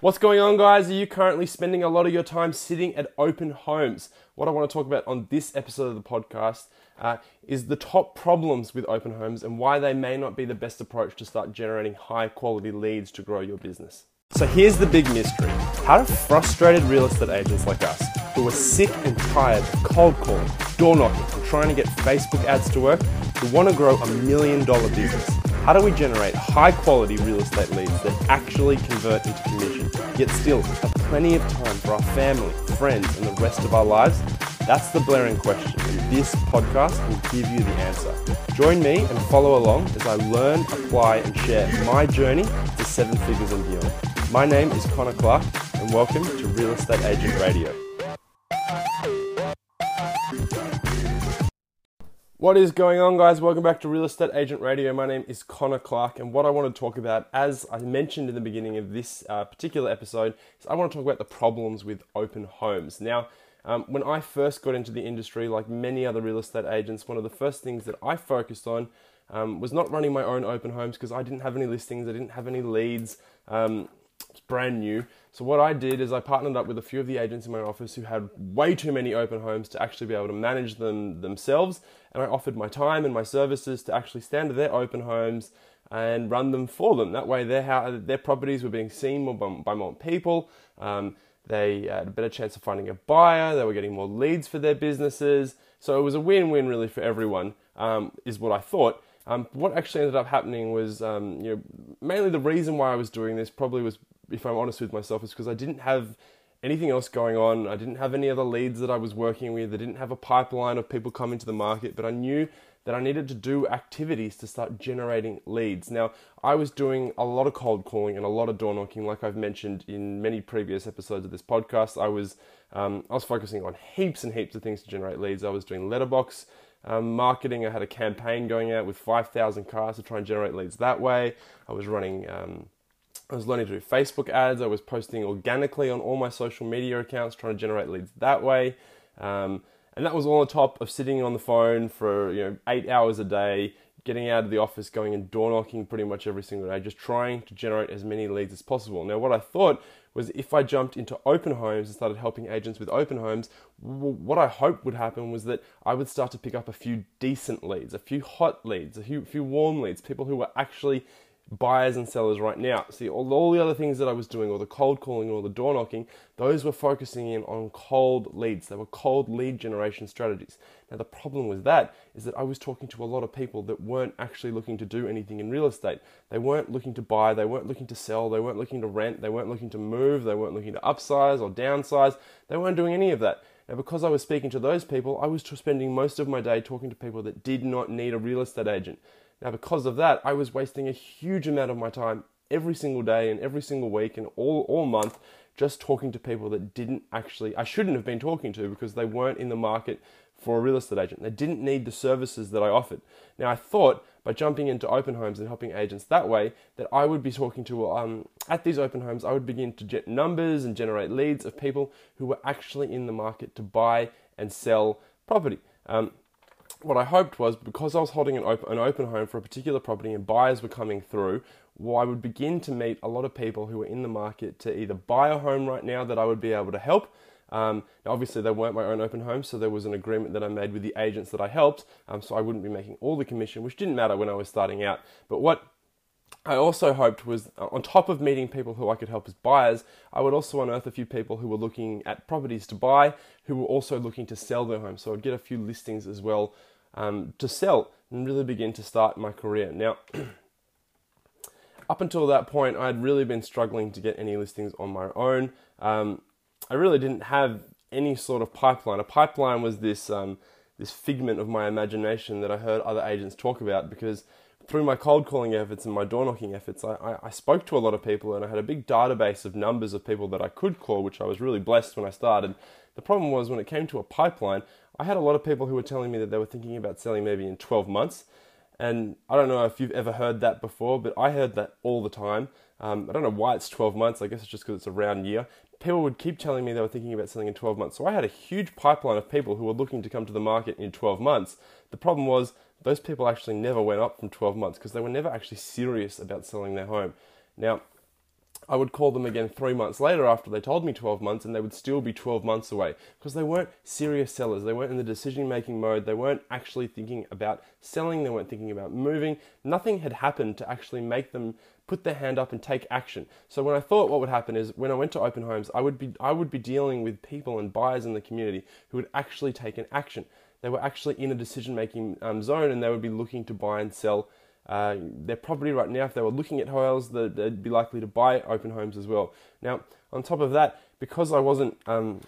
What's going on, guys? Are you currently spending a lot of your time sitting at open homes? What I want to talk about on this episode of the podcast uh, is the top problems with open homes and why they may not be the best approach to start generating high quality leads to grow your business. So, here's the big mystery how do frustrated real estate agents like us, who are sick and tired of cold calling, door knocking, and trying to get Facebook ads to work, who want to grow a million dollar business, how do we generate high quality real estate leads that actually convert into commission, yet still have plenty of time for our family, friends, and the rest of our lives? That's the blaring question, and this podcast will give you the answer. Join me and follow along as I learn, apply, and share my journey to seven figures and beyond. My name is Connor Clark, and welcome to Real Estate Agent Radio. What is going on, guys? Welcome back to Real Estate Agent Radio. My name is Connor Clark, and what I want to talk about, as I mentioned in the beginning of this uh, particular episode, is I want to talk about the problems with open homes. Now, um, when I first got into the industry, like many other real estate agents, one of the first things that I focused on um, was not running my own open homes because I didn't have any listings, I didn't have any leads. Um, it's brand new. So what I did is I partnered up with a few of the agents in my office who had way too many open homes to actually be able to manage them themselves, and I offered my time and my services to actually stand at their open homes and run them for them. That way, their their properties were being seen more by, by more people. Um, they had a better chance of finding a buyer. They were getting more leads for their businesses. So it was a win-win really for everyone, um, is what I thought. Um, what actually ended up happening was, um, you know, mainly the reason why I was doing this probably was if I'm honest with myself, is because I didn't have anything else going on. I didn't have any other leads that I was working with. I didn't have a pipeline of people coming to the market, but I knew that I needed to do activities to start generating leads. Now, I was doing a lot of cold calling and a lot of door knocking, like I've mentioned in many previous episodes of this podcast. I was um, I was focusing on heaps and heaps of things to generate leads. I was doing letterbox um, marketing. I had a campaign going out with 5,000 cars to try and generate leads that way. I was running um, I was learning to do Facebook ads. I was posting organically on all my social media accounts, trying to generate leads that way. Um, and that was all on top of sitting on the phone for you know eight hours a day, getting out of the office, going and door knocking pretty much every single day, just trying to generate as many leads as possible. Now, what I thought was if I jumped into open homes and started helping agents with open homes, what I hoped would happen was that I would start to pick up a few decent leads, a few hot leads, a few, few warm leads, people who were actually buyers and sellers right now. See, all, all the other things that I was doing, all the cold calling, all the door knocking, those were focusing in on cold leads. They were cold lead generation strategies. Now, the problem with that is that I was talking to a lot of people that weren't actually looking to do anything in real estate. They weren't looking to buy, they weren't looking to sell, they weren't looking to rent, they weren't looking to move, they weren't looking to upsize or downsize. They weren't doing any of that. Now, because I was speaking to those people, I was spending most of my day talking to people that did not need a real estate agent. Now, because of that, I was wasting a huge amount of my time every single day and every single week and all, all month just talking to people that didn't actually, I shouldn't have been talking to because they weren't in the market for a real estate agent. They didn't need the services that I offered. Now, I thought by jumping into open homes and helping agents that way, that I would be talking to, um, at these open homes, I would begin to get numbers and generate leads of people who were actually in the market to buy and sell property. Um, what I hoped was because I was holding an open, an open home for a particular property and buyers were coming through, well, I would begin to meet a lot of people who were in the market to either buy a home right now that I would be able to help. Um, obviously, they weren't my own open homes, so there was an agreement that I made with the agents that I helped, um, so I wouldn't be making all the commission, which didn't matter when I was starting out. But what I also hoped was uh, on top of meeting people who I could help as buyers, I would also unearth a few people who were looking at properties to buy, who were also looking to sell their home. So I'd get a few listings as well um, to sell and really begin to start my career. Now, up until that point, I'd really been struggling to get any listings on my own. Um, I really didn't have any sort of pipeline. A pipeline was this um, this figment of my imagination that I heard other agents talk about because through my cold calling efforts and my door knocking efforts, I, I, I, spoke to a lot of people and I had a big database of numbers of people that I could call, which I was really blessed when I started. The problem was when it came to a pipeline, I had a lot of people who were telling me that they were thinking about selling maybe in 12 months. And I don't know if you've ever heard that before, but I heard that all the time. Um, I don't know why it's 12 months. I guess it's just because it's a round year. People would keep telling me they were thinking about selling in 12 months. So I had a huge pipeline of people who were looking to come to the market in 12 months. The problem was those people actually never went up from 12 months because they were never actually serious about selling their home. Now, I would call them again three months later after they told me 12 months, and they would still be 12 months away because they weren't serious sellers. They weren't in the decision making mode. They weren't actually thinking about selling. They weren't thinking about moving. Nothing had happened to actually make them put their hand up and take action. So when I thought what would happen is when I went to open homes, I would be I would be dealing with people and buyers in the community who would actually take an action. They were actually in a decision making um, zone, and they would be looking to buy and sell uh, their property right now, if they were looking at hotels, they'd be likely to buy open homes as well. Now, on top of that, because I wasn't um,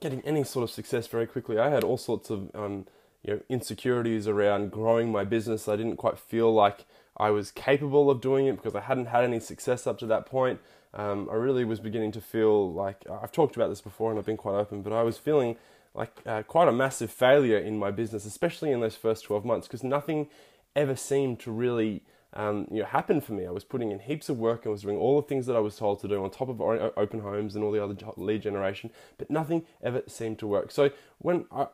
getting any sort of success very quickly, I had all sorts of um, you know insecurities around growing my business. I didn't quite feel like I was capable of doing it because I hadn't had any success up to that point. Um, I really was beginning to feel like I've talked about this before and I've been quite open, but I was feeling like uh, quite a massive failure in my business, especially in those first 12 months, because nothing ever seemed to really um, you know, happen for me. I was putting in heaps of work. and was doing all the things that I was told to do on top of open homes and all the other lead generation, but nothing ever seemed to work. So when I,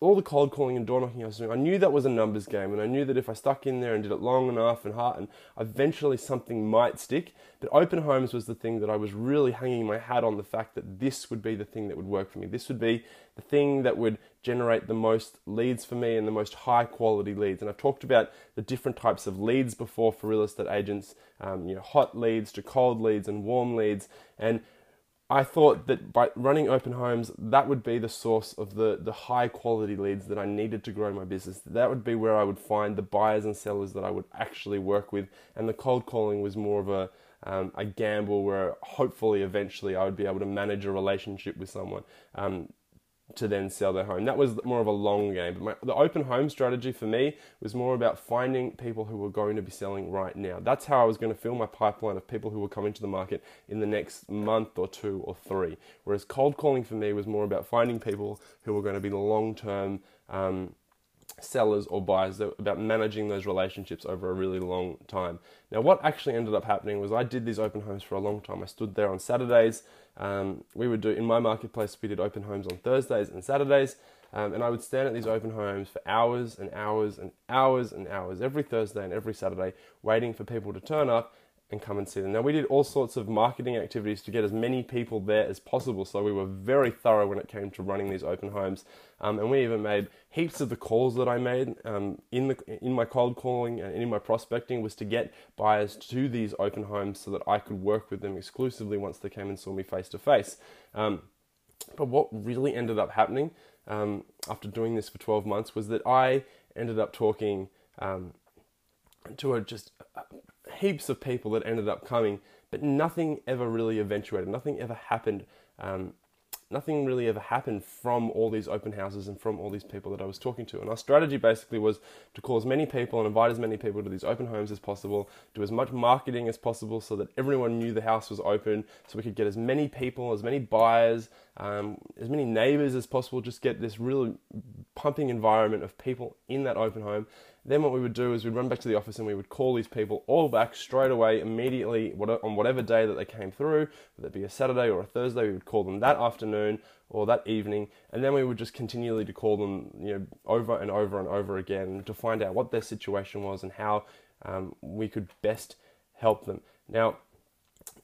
all the cold calling and door knocking I was doing, I knew that was a numbers game, and I knew that if I stuck in there and did it long enough and hard, and eventually something might stick. But open homes was the thing that I was really hanging my hat on the fact that this would be the thing that would work for me. This would be the thing that would generate the most leads for me and the most high quality leads. And I've talked about the different types of leads before for real estate agents, um, you know, hot leads to cold leads and warm leads, and I thought that by running open homes, that would be the source of the, the high quality leads that I needed to grow my business. That would be where I would find the buyers and sellers that I would actually work with. And the cold calling was more of a, um, a gamble where hopefully eventually I would be able to manage a relationship with someone. Um, to then sell their home. That was more of a long game. But my, the open home strategy for me was more about finding people who were going to be selling right now. That's how I was going to fill my pipeline of people who were coming to the market in the next month or two or three. Whereas cold calling for me was more about finding people who were going to be long term um, sellers or buyers about managing those relationships over a really long time. Now, what actually ended up happening was I did these open homes for a long time. I stood there on Saturdays. Um, we would do in my marketplace. We did open homes on Thursdays and Saturdays, um, and I would stand at these open homes for hours and hours and hours and hours every Thursday and every Saturday, waiting for people to turn up and come and see them. Now, we did all sorts of marketing activities to get as many people there as possible, so we were very thorough when it came to running these open homes. Um, and we even made heaps of the calls that I made um, in, the, in my cold calling and in my prospecting was to get buyers to these open homes so that I could work with them exclusively once they came and saw me face to face. But what really ended up happening um, after doing this for 12 months was that I ended up talking um, to a just heaps of people that ended up coming, but nothing ever really eventuated. Nothing ever happened. Um, nothing really ever happened from all these open houses and from all these people that I was talking to. And our strategy basically was to call as many people and invite as many people to these open homes as possible, do as much marketing as possible so that everyone knew the house was open, so we could get as many people, as many buyers, um, as many neighbors as possible, just get this really pumping environment of people in that open home. Then what we would do is we'd run back to the office and we would call these people all back straight away, immediately on whatever day that they came through, whether it be a Saturday or a Thursday. We would call them that afternoon or that evening, and then we would just continually to call them, you know, over and over and over again to find out what their situation was and how um, we could best help them. Now,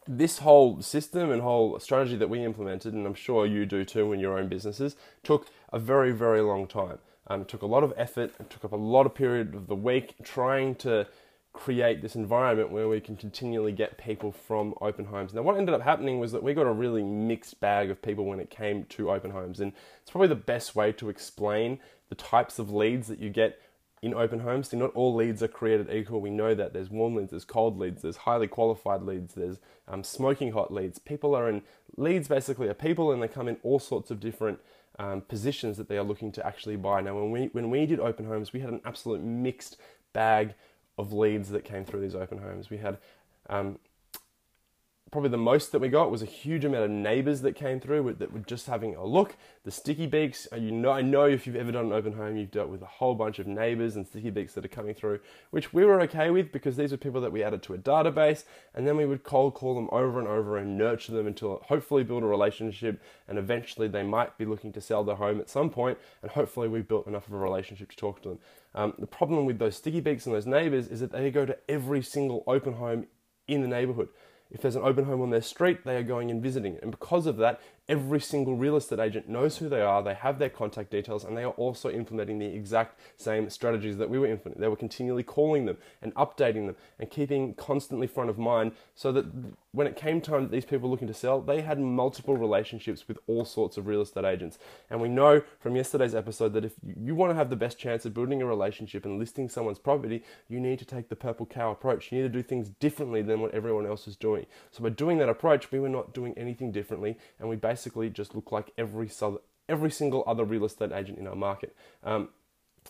this whole system and whole strategy that we implemented, and I'm sure you do too in your own businesses, took a very, very long time. Um, it took a lot of effort, it took up a lot of period of the week trying to create this environment where we can continually get people from open homes. Now, what ended up happening was that we got a really mixed bag of people when it came to open homes, and it's probably the best way to explain the types of leads that you get in open homes. See, not all leads are created equal. We know that there's warm leads, there's cold leads, there's highly qualified leads, there's um, smoking hot leads. People are in leads basically are people, and they come in all sorts of different um, positions that they are looking to actually buy. Now, when we when we did open homes, we had an absolute mixed bag of leads that came through these open homes. We had um, probably the most that we got was a huge amount of neighbors that came through that were just having a look. The sticky beaks, uh, you know, I know if you've ever done an open home, you've dealt with a whole bunch of neighbors and sticky beaks that are coming through, which we were okay with because these were people that we added to a database, and then we would cold call them over and over and nurture them until hopefully build a relationship, and eventually they might be looking to sell their home at some point, and hopefully we've built enough of a relationship to talk to them. Um, the problem with those sticky beaks and those neighbors is that they go to every single open home in the neighborhood If there's an open home on their street, they are going and visiting it. And because of that, every single real estate agent knows who they are, they have their contact details, and they are also implementing the exact same strategies that we were implementing. They were continually calling them and updating them and keeping constantly front of mind so that when it came time that these people were looking to sell, they had multiple relationships with all sorts of real estate agents. And we know from yesterday's episode that if you want to have the best chance of building a relationship and listing someone's property, you need to take the purple cow approach. You need to do things differently than what everyone else is doing. So by doing that approach, we were not doing anything differently, and we basically basically just look like every every single other real estate agent in our market. Um,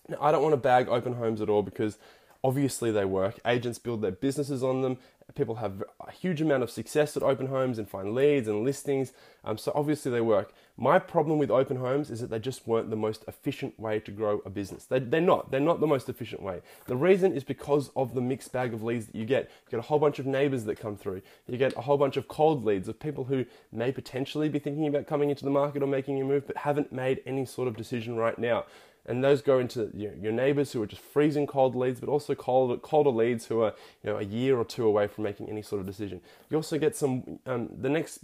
now, I don't want to bag open homes at all because obviously they work. Agents build their businesses on them, people have a huge amount of success at open homes and find leads and listings. Um, so obviously they work. My problem with open homes is that they just weren't the most efficient way to grow a business. They, they're not. They're not the most efficient way. The reason is because of the mixed bag of leads that you get. You get a whole bunch of neighbors that come through. You get a whole bunch of cold leads of people who may potentially be thinking about coming into the market or making a move, but haven't made any sort of decision right now and those go into you know, your neighbors who are just freezing cold leads, but also cold, colder leads who are you know a year or two away from making any sort of decision. You also get some um, the next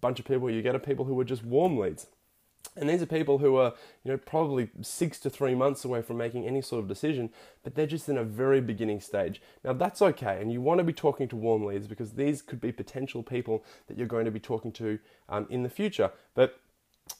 bunch of people you get are people who are just warm leads. And these are people who are, you know, probably six to three months away from making any sort of decision, but they're just in a very beginning stage. Now that's okay, and you want to be talking to warm leads because these could be potential people that you're going to be talking to um, in the future. But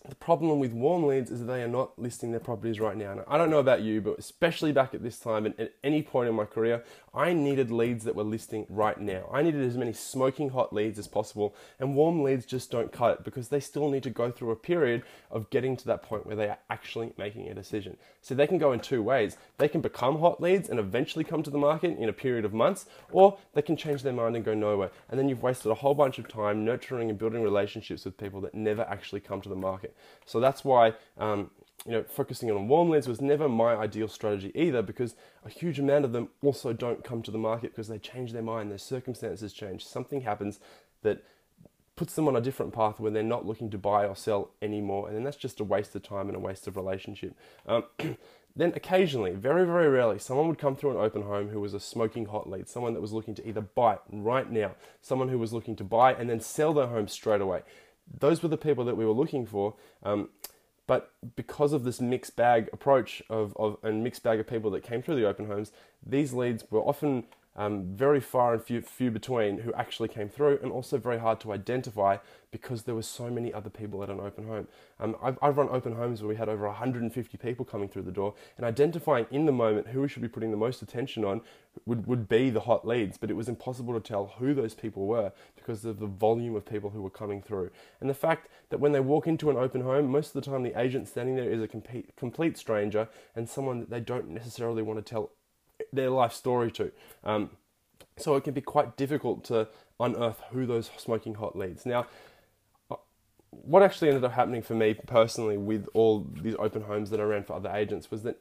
the problem with warm leads is that they are not listing their properties right now. I don't know about you, but especially back at this time and at any point in my career, I needed leads that were listing right now. I needed as many smoking hot leads as possible, and warm leads just don't cut it because they still need to go through a period of getting to that point where they are actually making a decision. So they can go in two ways. They can become hot leads and eventually come to the market in a period of months, or they can change their mind and go nowhere. And then you've wasted a whole bunch of time nurturing and building relationships with people that never actually come to the market. So that's why um, you know focusing on warm leads was never my ideal strategy either, because a huge amount of them also don't come to the market because they change their mind, their circumstances change, something happens that puts them on a different path where they're not looking to buy or sell anymore, and then that's just a waste of time and a waste of relationship. Um, then occasionally, very, very rarely, someone would come through an open home who was a smoking hot lead, someone that was looking to either buy right now, someone who was looking to buy and then sell their home straight away those were the people that we were looking for. Um, but because of this mixed bag approach of, of and mixed bag of people that came through the open homes, these leads were often um, very far and few, few between who actually came through, and also very hard to identify because there were so many other people at an open home. Um, I've, I've, run open homes where we had over 150 people coming through the door, and identifying in the moment who we should be putting the most attention on would, would be the hot leads, but it was impossible to tell who those people were because of the volume of people who were coming through. And the fact that when they walk into an open home, most of the time the agent standing there is a complete, complete stranger and someone that they don't necessarily want to tell their life story to. Um, so it can be quite difficult to unearth who those smoking hot leads. Now, uh, what actually ended up happening for me personally with all these open homes that I ran for other agents was that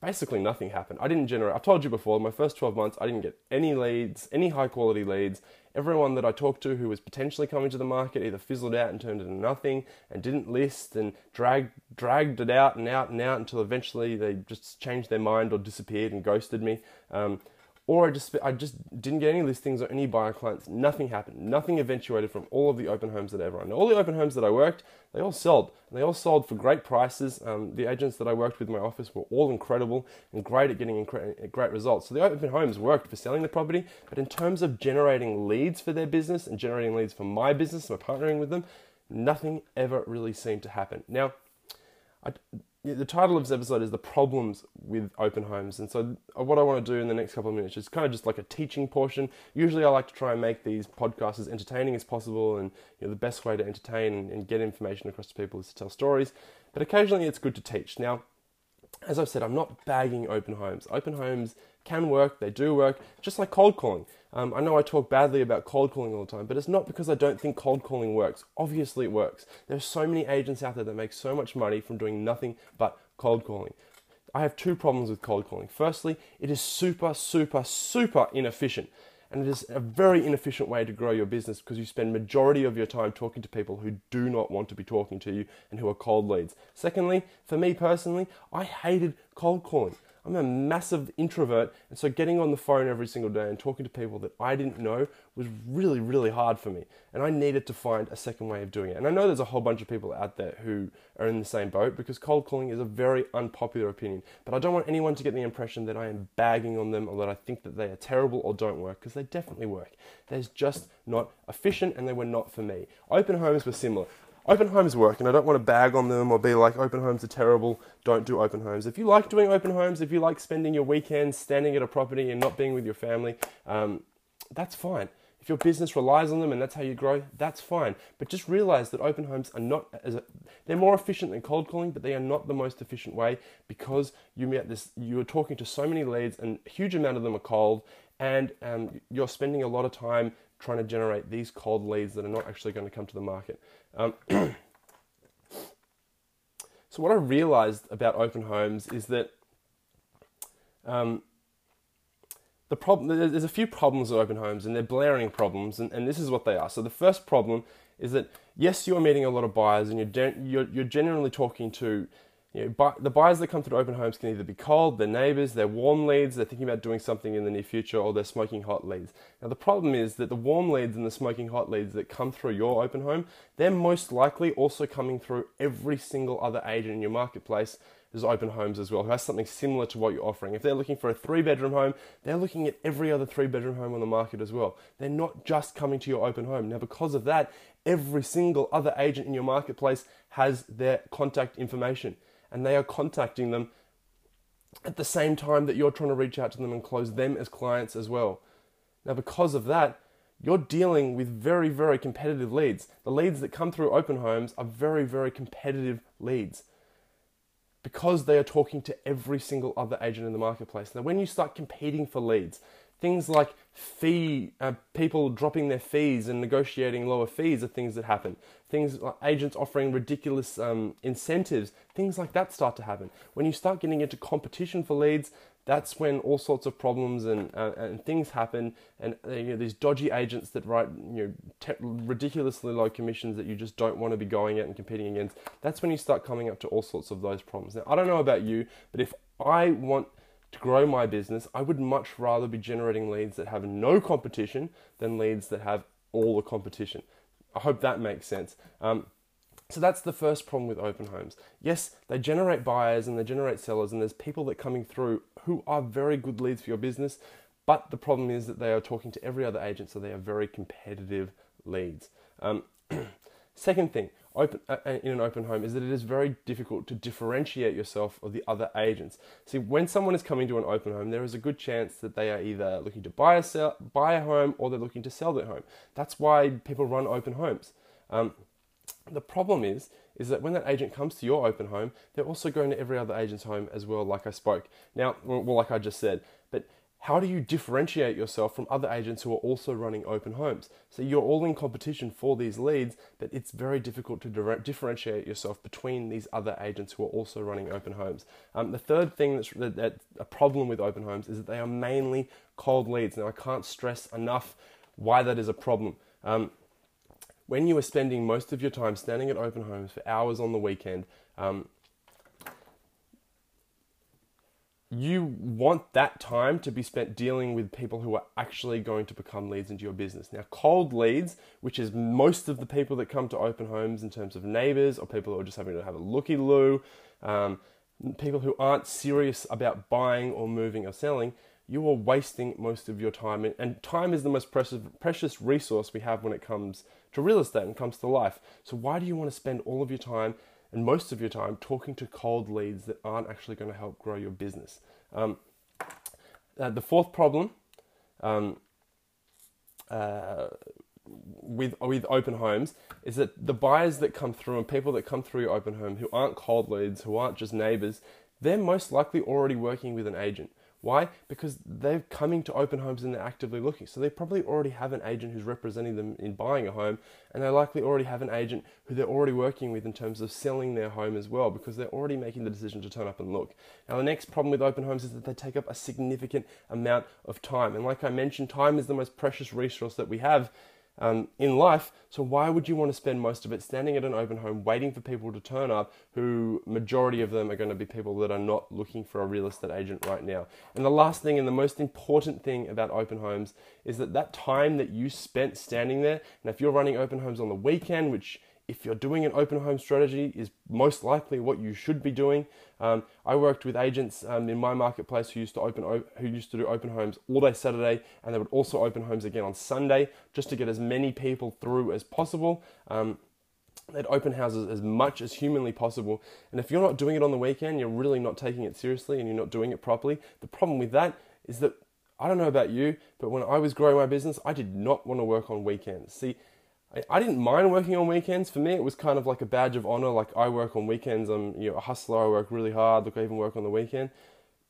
basically nothing happened. I didn't generate, I've told you before, my first 12 months, I didn't get any leads, any high quality leads. Everyone that I talked to who was potentially coming to the market either fizzled out and turned into nothing and didn't list and dragged, dragged it out and out and out until eventually they just changed their mind or disappeared and ghosted me. Um, or I just I just didn't get any listings or any buyer clients. Nothing happened. Nothing eventuated from all of the open homes that I ever owned. All the open homes that I worked, they all sold. They all sold for great prices. Um, the agents that I worked with in my office were all incredible and great at getting incre- great results. So the open homes worked for selling the property, but in terms of generating leads for their business and generating leads for my business, my partnering with them, nothing ever really seemed to happen. Now, I, the title of this episode is the problems with open homes. And so uh, what i want to do in the next couple of minutes is kind of just like a teaching portion. Usually i like to try and make these podcasts as entertaining as possible and you know, the best way to entertain and, get information across to people is to tell stories. But occasionally it's good to teach. Now as I've said, I'm not bagging open homes. Open homes can work, they do work, just like cold calling. Um, I know I talk badly about cold calling all the time, but it's not because I don't think cold calling works. Obviously, it works. There's so many agents out there that make so much money from doing nothing but cold calling. I have two problems with cold calling. Firstly, it is super, super, super inefficient and it is a very inefficient way to grow your business because you spend majority of your time talking to people who do not want to be talking to you and who are cold leads. Secondly, for me personally, I hated cold calling. I'm a massive introvert, and so getting on the phone every single day and talking to people that I didn't know was really, really hard for me. And I needed to find a second way of doing it. And I know there's a whole bunch of people out there who are in the same boat because cold calling is a very unpopular opinion. But I don't want anyone to get the impression that I am bagging on them or that I think that they are terrible or don't work because they definitely work. They're just not efficient and they were not for me. Open homes were similar open homes work, and I don't want to bag on them or be like open homes are terrible. Don't do open homes. If you like doing open homes, if you like spending your weekends standing at a property and not being with your family, um, that's fine. If your business relies on them and that's how you grow, that's fine. But just realize that open homes are not as a, they're more efficient than cold calling, but they are not the most efficient way because you met this. You are talking to so many leads, and a huge amount of them are cold, and um, you're spending a lot of time trying to generate these cold leads that are not actually going to come to the market. Um, so what I realized about open homes is that um, the problem there's a few problems with open homes and they're blaring problems and, and this is what they are. So the first problem is that yes you're meeting a lot of buyers and you're, you're, you're generally talking to you know, buy, the buyers that come through open homes can either be cold, they're neighbors, they're warm leads, they're thinking about doing something in the near future, or they're smoking hot leads. Now, the problem is that the warm leads and the smoking hot leads that come through your open home, they're most likely also coming through every single other agent in your marketplace as open homes as well, who has something similar to what you're offering. If they're looking for a three bedroom home, they're looking at every other three bedroom home on the market as well. They're not just coming to your open home. Now, because of that, every single other agent in your marketplace has their contact information and they are contacting them at the same time that you're trying to reach out to them and close them as clients as well. Now, because of that, you're dealing with very, very competitive leads. The leads that come through open homes are very, very competitive leads because they are talking to every single other agent in the marketplace. Now, when you start competing for leads, things like fee uh, people dropping their fees and negotiating lower fees are things that happen things like agents offering ridiculous um, incentives things like that start to happen when you start getting into competition for leads that's when all sorts of problems and, uh, and things happen and uh, you know, these dodgy agents that write you know, te- ridiculously low commissions that you just don't want to be going at and competing against that's when you start coming up to all sorts of those problems now i don't know about you but if i want to grow my business, I would much rather be generating leads that have no competition than leads that have all the competition. I hope that makes sense. Um, so that's the first problem with open homes. Yes, they generate buyers and they generate sellers, and there's people that coming through who are very good leads for your business. But the problem is that they are talking to every other agent, so they are very competitive leads. Um, second thing, open, uh, uh, in an open home is that it is very difficult to differentiate yourself of the other agents. See, when someone is coming to an open home, there is a good chance that they are either looking to buy a, sell, buy a home or they're looking to sell their home. That's why people run open homes. Um, the problem is, is that when that agent comes to your open home, they're also going to every other agent's home as well, like I spoke. Now, well, like I just said, but how do you differentiate yourself from other agents who are also running open homes? So you're all in competition for these leads, but it's very difficult to differentiate yourself between these other agents who are also running open homes. Um, the third thing that's, that, that's a problem with open homes is that they are mainly cold leads. Now, I can't stress enough why that is a problem. Um, when you are spending most of your time standing at open homes for hours on the weekend, um, you want that time to be spent dealing with people who are actually going to become leads into your business. Now, cold leads, which is most of the people that come to open homes in terms of neighbors or people who are just having to have a looky loo, um, people who aren't serious about buying or moving or selling, you are wasting most of your time. And time is the most precious, precious resource we have when it comes to real estate and comes to life. So, why do you want to spend all of your time and most of your time talking to cold leads that aren't actually going to help grow your business. Um, uh, the fourth problem um, uh, with with open homes is that the buyers that come through and people that come through your open home who aren't cold leads, who aren't just neighbors, they're most likely already working with an agent. Why? Because they're coming to open homes and they're actively looking. So they probably already have an agent who's representing them in buying a home, and they likely already have an agent who they're already working with in terms of selling their home as well, because they're already making the decision to turn up and look. Now, the next problem with open homes is that they take up a significant amount of time. And like I mentioned, time is the most precious resource that we have. Um, in life. So why would you want to spend most of it standing at an open home waiting for people to turn up who majority of them are going to be people that are not looking for a real estate agent right now. And the last thing and the most important thing about open homes is that that time that you spent standing there, and if you're running open homes on the weekend, which if you're doing an open home strategy is most likely what you should be doing. Um, I worked with agents um, in my marketplace who used to open who used to do open homes all day Saturday, and they would also open homes again on Sunday just to get as many people through as possible. Um, they'd open houses as much as humanly possible, and if you're not doing it on the weekend, you're really not taking it seriously and you're not doing it properly. The problem with that is that I don't know about you, but when I was growing my business, I did not want to work on weekends. See I, didn't mind working on weekends. For me, it was kind of like a badge of honor. Like I work on weekends. I'm you know a hustler. I work really hard. Look, I even work on the weekend.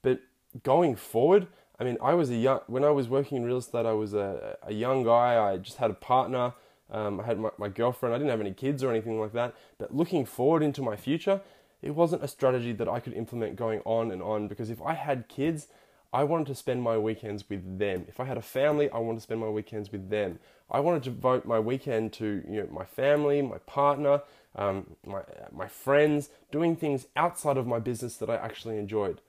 But going forward, I mean, I was a young when I was working in real estate. I was a, a young guy. I just had a partner. Um, I had my, my girlfriend. I didn't have any kids or anything like that. But looking forward into my future, it wasn't a strategy that I could implement going on and on because if I had kids, I wanted to spend my weekends with them. If I had a family, I wanted to spend my weekends with them. I wanted to devote my weekend to you know my family, my partner, um, my my friends, doing things outside of my business that I actually enjoyed.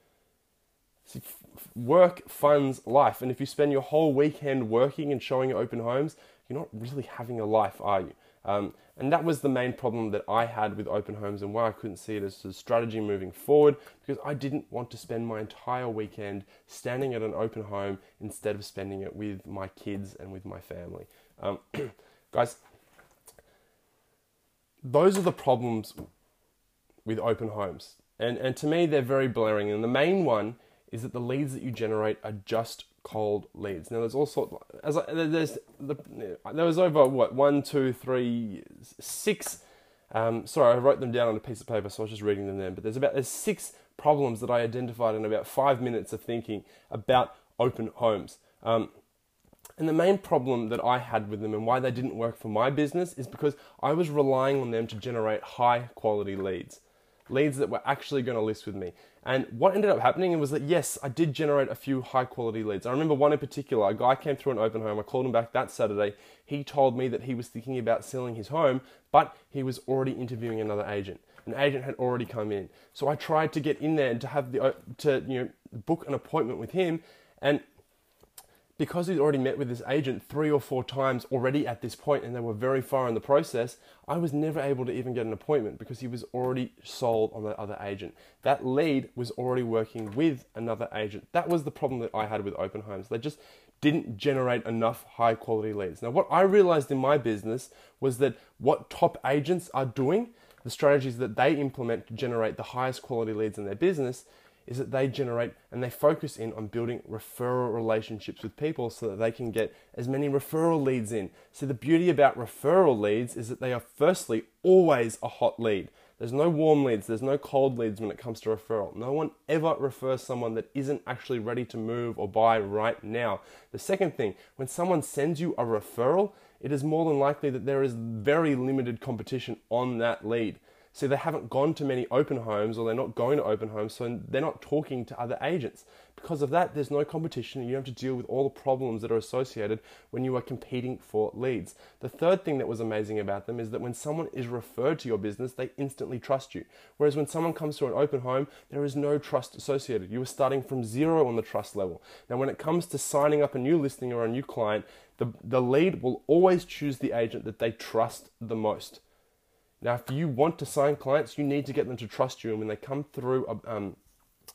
See, f- work funds life, and if you spend your whole weekend working and showing open homes, you're not really having a life, are you? Um, and that was the main problem that I had with open homes and why I couldn't see it as a strategy moving forward because I didn't want to spend my entire weekend standing at an open home instead of spending it with my kids and with my family. Um, guys, those are the problems with open homes. And, and to me, they're very blaring. And the main one is that the leads that you generate are just cold leads. Now, there's also as I, there's the, there was over what one, two, three, six. Um, sorry, I wrote them down on a piece of paper, so I was just reading them then. But there's about there's six problems that I identified in about five minutes of thinking about open homes. Um, and the main problem that I had with them and why they didn't work for my business is because I was relying on them to generate high quality leads leads that were actually going to list with me. And what ended up happening was that yes, I did generate a few high quality leads. I remember one in particular, a guy came through an open home. I called him back that Saturday. He told me that he was thinking about selling his home, but he was already interviewing another agent. An agent had already come in. So I tried to get in there and to have the to you know book an appointment with him and because he'd already met with this agent three or four times already at this point and they were very far in the process, I was never able to even get an appointment because he was already sold on that other agent. That lead was already working with another agent. That was the problem that I had with open homes. They just didn't generate enough high quality leads. Now, what I realized in my business was that what top agents are doing, the strategies that they implement to generate the highest quality leads in their business, is that they generate and they focus in on building referral relationships with people so that they can get as many referral leads in. So, the beauty about referral leads is that they are firstly always a hot lead. There's no warm leads, there's no cold leads when it comes to referral. No one ever refers someone that isn't actually ready to move or buy right now. The second thing, when someone sends you a referral, it is more than likely that there is very limited competition on that lead. See, they haven't gone to many open homes or they're not going to open homes, so they're not talking to other agents. Because of that, there's no competition and you have to deal with all the problems that are associated when you are competing for leads. The third thing that was amazing about them is that when someone is referred to your business, they instantly trust you. Whereas when someone comes to an open home, there is no trust associated. You are starting from zero on the trust level. Now, when it comes to signing up a new listing or a new client, the, the lead will always choose the agent that they trust the most. Now, if you want to sign clients, you need to get them to trust you. And when they come through, um,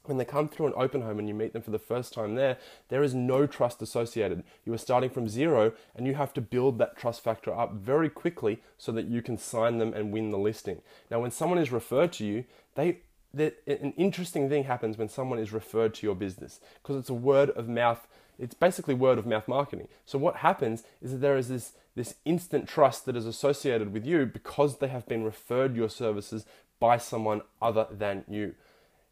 when they come through an open home and you meet them for the first time there, there is no trust associated. You are starting from zero and you have to build that trust factor up very quickly so that you can sign them and win the listing. Now, when someone is referred to you, they an interesting thing happens when someone is referred to your business because it's a word of mouth it's basically word of mouth marketing. So what happens is that there is this this instant trust that is associated with you because they have been referred your services by someone other than you.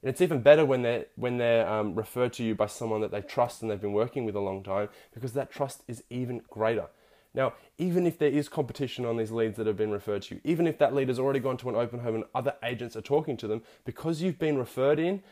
And it's even better when they're when they're um, referred to you by someone that they trust and they've been working with a long time because that trust is even greater. Now, even if there is competition on these leads that have been referred to you, even if that lead has already gone to an open home and other agents are talking to them, because you've been referred in,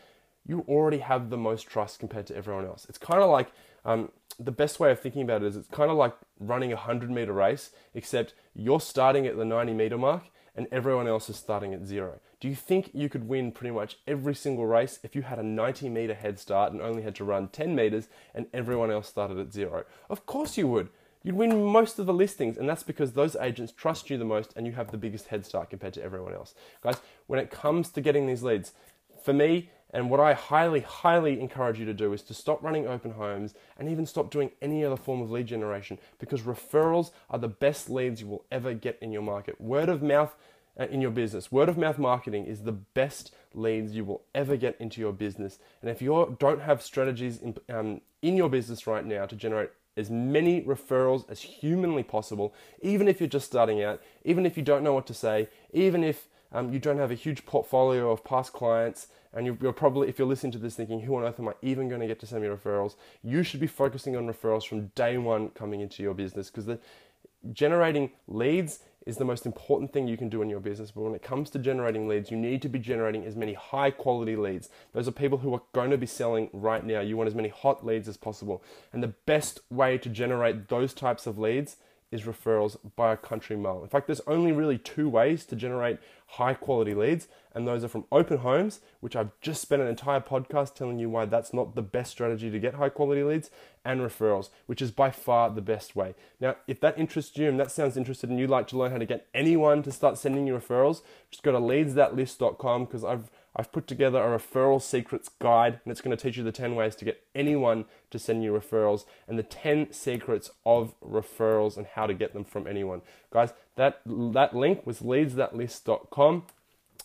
you already have the most trust compared to everyone else. It's kind of like um, the best way of thinking about it is it's kind of like running a 100 meter race, except you're starting at the 90 meter mark and everyone else is starting at zero. Do you think you could win pretty much every single race if you had a 90 meter head start and only had to run 10 meters and everyone else started at zero? Of course you would. You'd win most of the listings, and that's because those agents trust you the most and you have the biggest head start compared to everyone else. Guys, when it comes to getting these leads, for me, and what I highly, highly encourage you to do is to stop running open homes and even stop doing any other form of lead generation because referrals are the best leads you will ever get in your market. Word of mouth uh, in your business. Word of mouth marketing is the best leads you will ever get into your business. And if you don't have strategies in, um, in your business right now to generate as many referrals as humanly possible, even if you're just starting out, even if you don't know what to say, even if um, you don't have a huge portfolio of past clients, and you're, you're, probably, if you're listening to this thinking, who on earth am I even going to get to send me referrals? You should be focusing on referrals from day one coming into your business because the generating leads is the most important thing you can do in your business. But when it comes to generating leads, you need to be generating as many high quality leads. Those are people who are going to be selling right now. You want as many hot leads as possible. And the best way to generate those types of leads is referrals by a country mile. In fact, there's only really two ways to generate high quality leads, and those are from open homes, which I've just spent an entire podcast telling you why that's not the best strategy to get high quality leads, and referrals, which is by far the best way. Now, if that interests you and that sounds interested and you'd like to learn how to get anyone to start sending you referrals, just go to leadsthatlist.com because I've I've put together a referral secrets guide and it's going to teach you the 10 ways to get anyone to send you referrals and the 10 secrets of referrals and how to get them from anyone. Guys, that that link was leadsthatlist.com.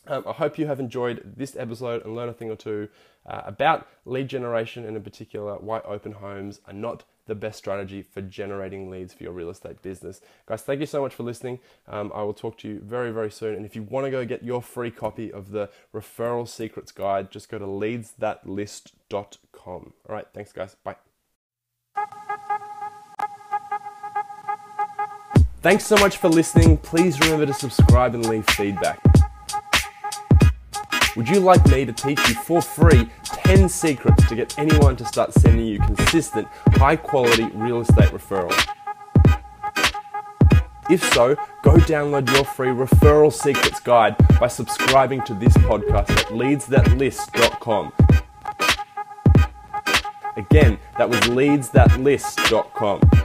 Um, I hope you have enjoyed this episode and learned a thing or two uh, about lead generation and in particular why open homes are not the best strategy for generating leads for your real estate business. Guys, thank you so much for listening. Um, I will talk to you very, very soon. And if you want to go get your free copy of the Referral Secrets Guide, just go to leadsthatlist.com. All right, thanks, guys. Bye. Thanks so much for listening. Please remember to subscribe and leave feedback. Would you like me to teach you for free 10 secrets to get anyone to start sending you consistent, high quality real estate referrals? If so, go download your free referral secrets guide by subscribing to this podcast at leadsthatlist.com. Again, that was leadsthatlist.com.